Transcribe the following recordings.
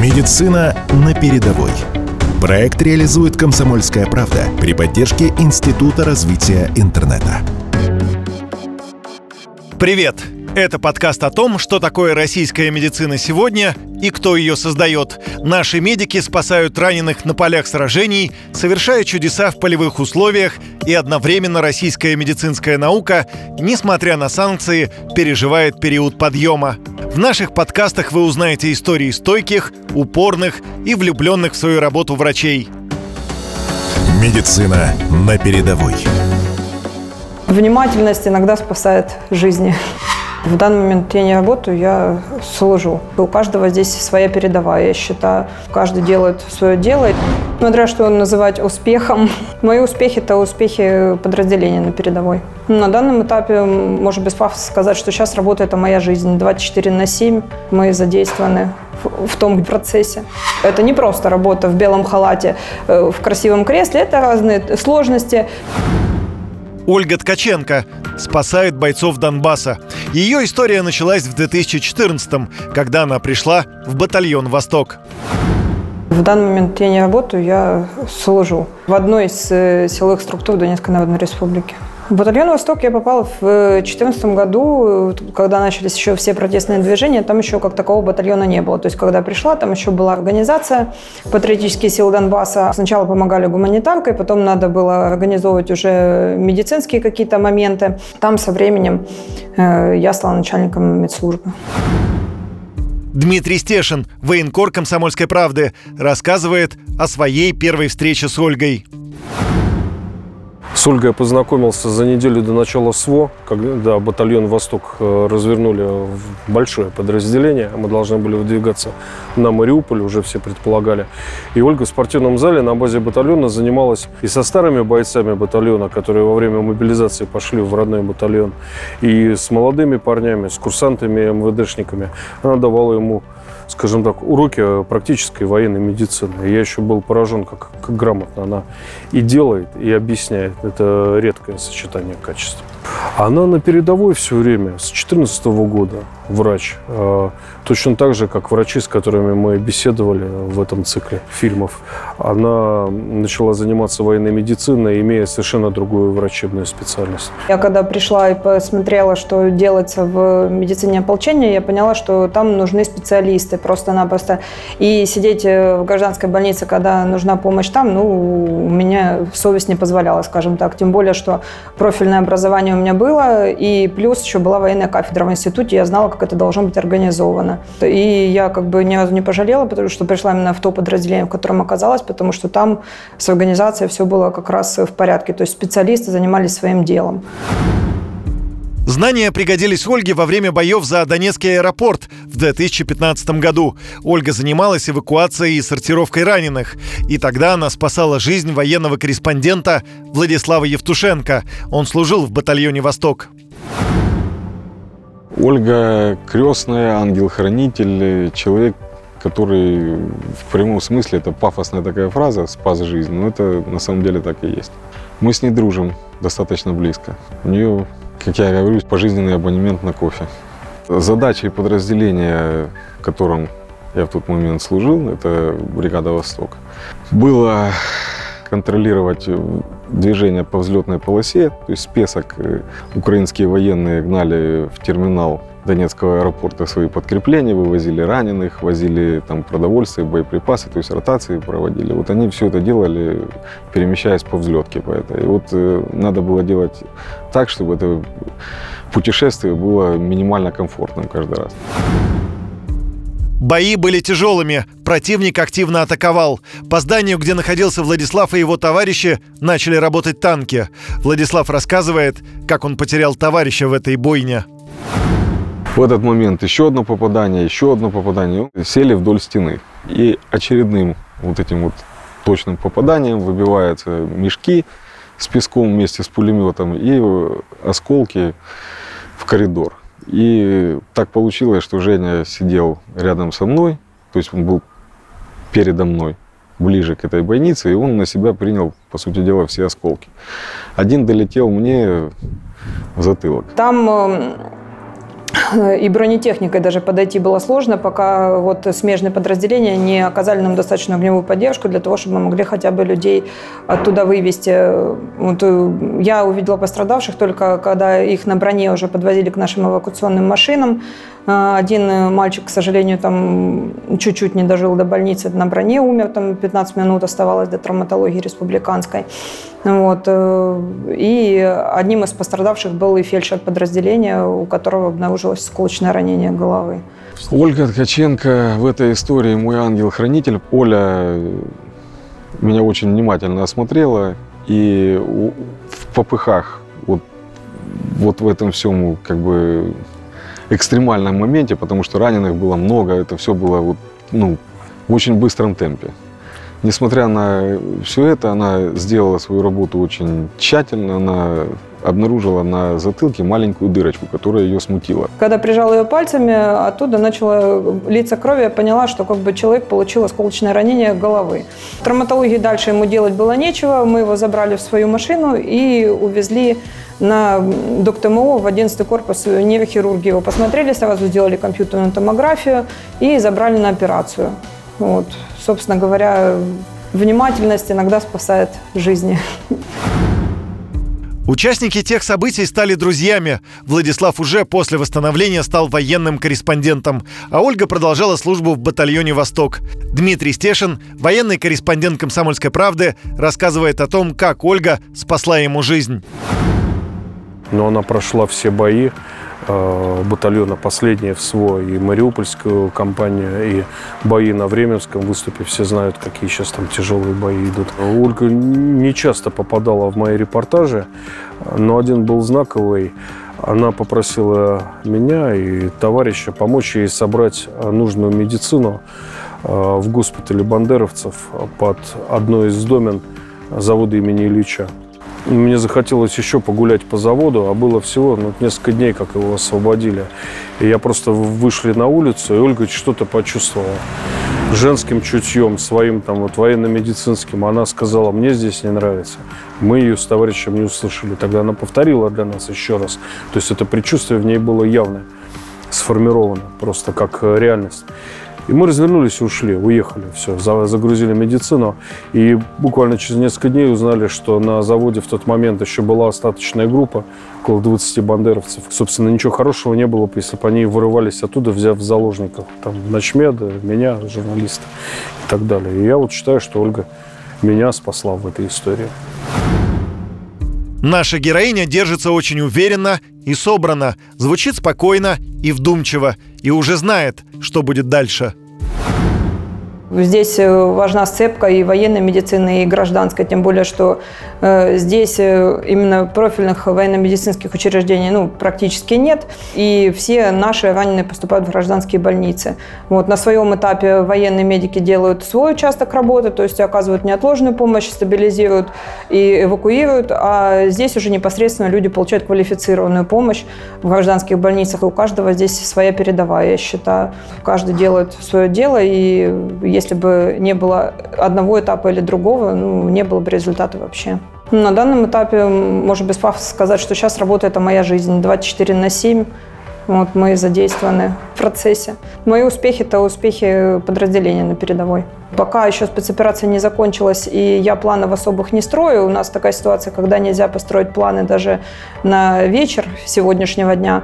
Медицина на передовой. Проект реализует «Комсомольская правда» при поддержке Института развития интернета. Привет! Это подкаст о том, что такое российская медицина сегодня и кто ее создает. Наши медики спасают раненых на полях сражений, совершая чудеса в полевых условиях, и одновременно российская медицинская наука, несмотря на санкции, переживает период подъема. В наших подкастах вы узнаете истории стойких, упорных и влюбленных в свою работу врачей. Медицина на передовой. Внимательность иногда спасает жизни. В данный момент я не работаю, я служу. У каждого здесь своя передовая, я считаю. Каждый делает свое дело. Смотря что называть успехом. Мои успехи – это успехи подразделения на передовой. На данном этапе можно без пафоса сказать, что сейчас работа – это моя жизнь. 24 на 7 мы задействованы в том процессе. Это не просто работа в белом халате, э, в красивом кресле, это разные сложности. Ольга Ткаченко спасает бойцов Донбасса. Ее история началась в 2014-м, когда она пришла в батальон «Восток». В данный момент я не работаю, я служу в одной из э, силовых структур Донецкой Народной Республики. В батальон «Восток» я попала в 2014 году, когда начались еще все протестные движения, там еще как такового батальона не было. То есть, когда пришла, там еще была организация «Патриотические силы Донбасса». Сначала помогали гуманитаркой, потом надо было организовывать уже медицинские какие-то моменты. Там со временем э, я стала начальником медслужбы. Дмитрий Стешин, военкор «Комсомольской правды», рассказывает о своей первой встрече с Ольгой. С Ольгой я познакомился за неделю до начала СВО, когда батальон «Восток» э, развернули в большое подразделение. Мы должны были выдвигаться на Мариуполь, уже все предполагали. И Ольга в спортивном зале на базе батальона занималась и со старыми бойцами батальона, которые во время мобилизации пошли в родной батальон, и с молодыми парнями, с курсантами, МВДшниками. Она давала ему скажем так, уроки практической военной медицины. Я еще был поражен, как, как грамотно она и делает, и объясняет. Это редкое сочетание качеств. Она на передовой все время, с 2014 года врач. А, точно так же, как врачи, с которыми мы беседовали в этом цикле фильмов. Она начала заниматься военной медициной, имея совершенно другую врачебную специальность. Я когда пришла и посмотрела, что делается в медицине ополчения, я поняла, что там нужны специалисты просто-напросто. И сидеть в гражданской больнице, когда нужна помощь там, ну, у меня совесть не позволяла, скажем так. Тем более, что профильное образование у меня было, и плюс еще была военная кафедра в институте, я знала, как это должно быть организовано. И я как бы ни разу не пожалела, потому что пришла именно в то подразделение, в котором оказалась, потому что там с организацией все было как раз в порядке. То есть специалисты занимались своим делом. Знания пригодились Ольге во время боев за Донецкий аэропорт в 2015 году. Ольга занималась эвакуацией и сортировкой раненых. И тогда она спасала жизнь военного корреспондента Владислава Евтушенко. Он служил в батальоне «Восток». Ольга крестная, ангел-хранитель, человек, который в прямом смысле, это пафосная такая фраза, спас жизнь, но это на самом деле так и есть. Мы с ней дружим достаточно близко. У нее, как я говорю, пожизненный абонемент на кофе. Задачей подразделения, в котором я в тот момент служил, это бригада «Восток», было контролировать движение по взлетной полосе, то есть спесок э, украинские военные гнали в терминал Донецкого аэропорта свои подкрепления, вывозили раненых, возили там продовольствие, боеприпасы, то есть ротации проводили. Вот они все это делали, перемещаясь по взлетке по этой. И вот э, надо было делать так, чтобы это путешествие было минимально комфортным каждый раз. Бои были тяжелыми, противник активно атаковал. По зданию, где находился Владислав и его товарищи, начали работать танки. Владислав рассказывает, как он потерял товарища в этой бойне. В этот момент еще одно попадание, еще одно попадание. Сели вдоль стены. И очередным вот этим вот точным попаданием выбиваются мешки с песком вместе с пулеметом и осколки в коридор. И так получилось, что Женя сидел рядом со мной, то есть он был передо мной, ближе к этой бойнице, и он на себя принял, по сути дела, все осколки. Один долетел мне в затылок. Там эм, и бронетехникой даже подойти было сложно, пока вот смежные подразделения не оказали нам достаточную огневую поддержку для того, чтобы мы могли хотя бы людей оттуда вывести. Вот э, я увидела пострадавших только когда их на броне уже подвозили к нашим эвакуационным машинам. Э, один мальчик, к сожалению, там чуть-чуть не дожил до больницы, на броне умер, там 15 минут оставалось до травматологии республиканской. Вот. Э, и одним из пострадавших был и фельдшер подразделения, у которого обнаружилось сколочное ранение головы. Ольга Ткаченко в этой истории мой ангел-хранитель. Оля меня очень внимательно осмотрела и в попыхах вот, вот в этом всем как бы экстремальном моменте, потому что раненых было много, это все было вот, ну, в очень быстром темпе. Несмотря на все это, она сделала свою работу очень тщательно, она обнаружила на затылке маленькую дырочку, которая ее смутила. Когда прижала ее пальцами, оттуда начала литься кровь, я поняла, что как бы человек получил осколочное ранение головы. В травматологии дальше ему делать было нечего, мы его забрали в свою машину и увезли на ДОКТМО в 11 корпус нейрохирургии. Его посмотрели, сразу сделали компьютерную томографию и забрали на операцию. Вот. Собственно говоря, внимательность иногда спасает жизни. Участники тех событий стали друзьями. Владислав уже после восстановления стал военным корреспондентом, а Ольга продолжала службу в батальоне «Восток». Дмитрий Стешин, военный корреспондент «Комсомольской правды», рассказывает о том, как Ольга спасла ему жизнь. Но она прошла все бои, Э, батальона последняя в СВО и Мариупольскую кампанию, и бои на Временском выступе. Все знают, какие сейчас там тяжелые бои идут. Ольга не часто попадала в мои репортажи, но один был знаковый. Она попросила меня и товарища помочь ей собрать нужную медицину э, в госпитале бандеровцев под одной из домен завода имени Ильича. Мне захотелось еще погулять по заводу, а было всего ну, несколько дней, как его освободили. И я просто вышли на улицу, и Ольга что-то почувствовала. Женским чутьем, своим там вот военно-медицинским, она сказала, мне здесь не нравится. Мы ее с товарищем не услышали. Тогда она повторила для нас еще раз. То есть это предчувствие в ней было явное, сформировано просто как реальность. И мы развернулись и ушли, уехали, все, загрузили медицину. И буквально через несколько дней узнали, что на заводе в тот момент еще была остаточная группа, около 20 бандеровцев. Собственно, ничего хорошего не было, если бы они вырывались оттуда, взяв заложников там Ночмеда, меня, журналиста и так далее. И я вот считаю, что Ольга меня спасла в этой истории. Наша героиня держится очень уверенно и собрано, звучит спокойно и вдумчиво, и уже знает, что будет дальше. Здесь э, важна сцепка и военной медицины, и гражданской, тем более, что э, здесь э, именно профильных военно-медицинских учреждений ну, практически нет, и все наши раненые поступают в гражданские больницы. Вот, на своем этапе военные медики делают свой участок работы, то есть оказывают неотложную помощь, стабилизируют и эвакуируют, а здесь уже непосредственно люди получают квалифицированную помощь в гражданских больницах, и у каждого здесь своя передовая, я считаю. Каждый делает свое дело, и если бы не было одного этапа или другого, ну, не было бы результата вообще. На данном этапе можно без пафоса сказать, что сейчас работа – это моя жизнь 24 на 7. Вот мы задействованы в процессе. Мои успехи – это успехи подразделения на передовой. Пока еще спецоперация не закончилась, и я планов особых не строю. У нас такая ситуация, когда нельзя построить планы даже на вечер сегодняшнего дня.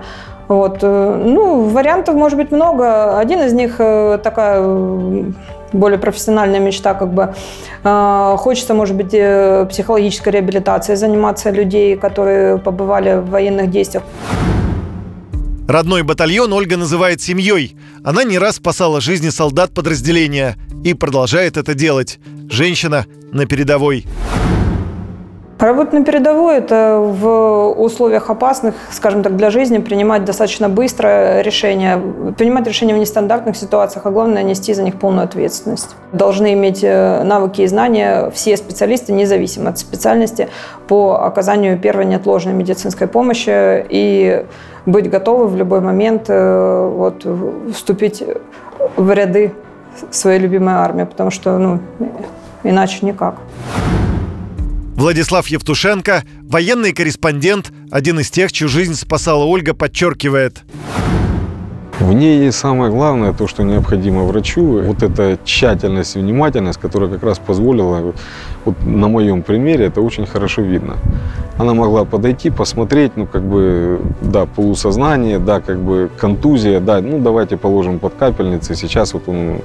Вот. Э, ну, вариантов может быть много. Один из них э, такая более профессиональная мечта, как бы э, хочется, может быть, психологической реабилитацией заниматься людей, которые побывали в военных действиях. Родной батальон Ольга называет семьей. Она не раз спасала жизни солдат подразделения и продолжает это делать. Женщина на передовой. Работать на передовой – это в условиях опасных, скажем так, для жизни принимать достаточно быстро решения, принимать решения в нестандартных ситуациях, а главное – нести за них полную ответственность. Должны иметь э, навыки и знания все специалисты, независимо от специальности, по оказанию первой неотложной медицинской помощи и быть готовы в любой момент э, вот, вступить в ряды своей любимой армии, потому что ну, иначе никак. Владислав Евтушенко, военный корреспондент, один из тех, чью жизнь спасала Ольга, подчеркивает. В ней есть самое главное, то, что необходимо врачу, вот эта тщательность и внимательность, которая как раз позволила, вот на моем примере это очень хорошо видно. Она могла подойти, посмотреть, ну, как бы, да, полусознание, да, как бы контузия, да, ну, давайте положим под капельницы, сейчас вот он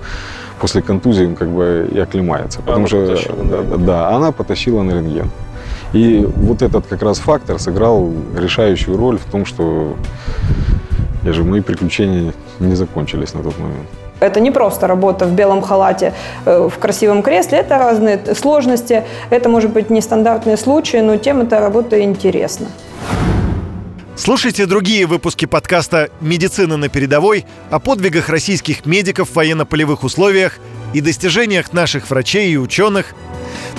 после контузии он как бы и оклемается. Потому Она что, да, да, она потащила на рентген. И вот этот как раз фактор сыграл решающую роль в том, что я же, мои приключения не закончились на тот момент. Это не просто работа в белом халате, э, в красивом кресле. Это разные сложности. Это может быть нестандартные случаи, но тем эта работа интересна. Слушайте другие выпуски подкаста «Медицина на передовой» о подвигах российских медиков в военно-полевых условиях и достижениях наших врачей и ученых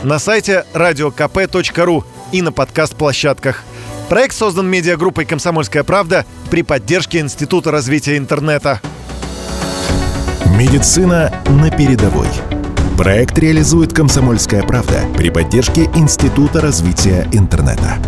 на сайте radiokp.ru и на подкаст-площадках. Проект создан медиагруппой «Комсомольская правда» при поддержке Института развития интернета. Медицина на передовой. Проект реализует «Комсомольская правда» при поддержке Института развития интернета.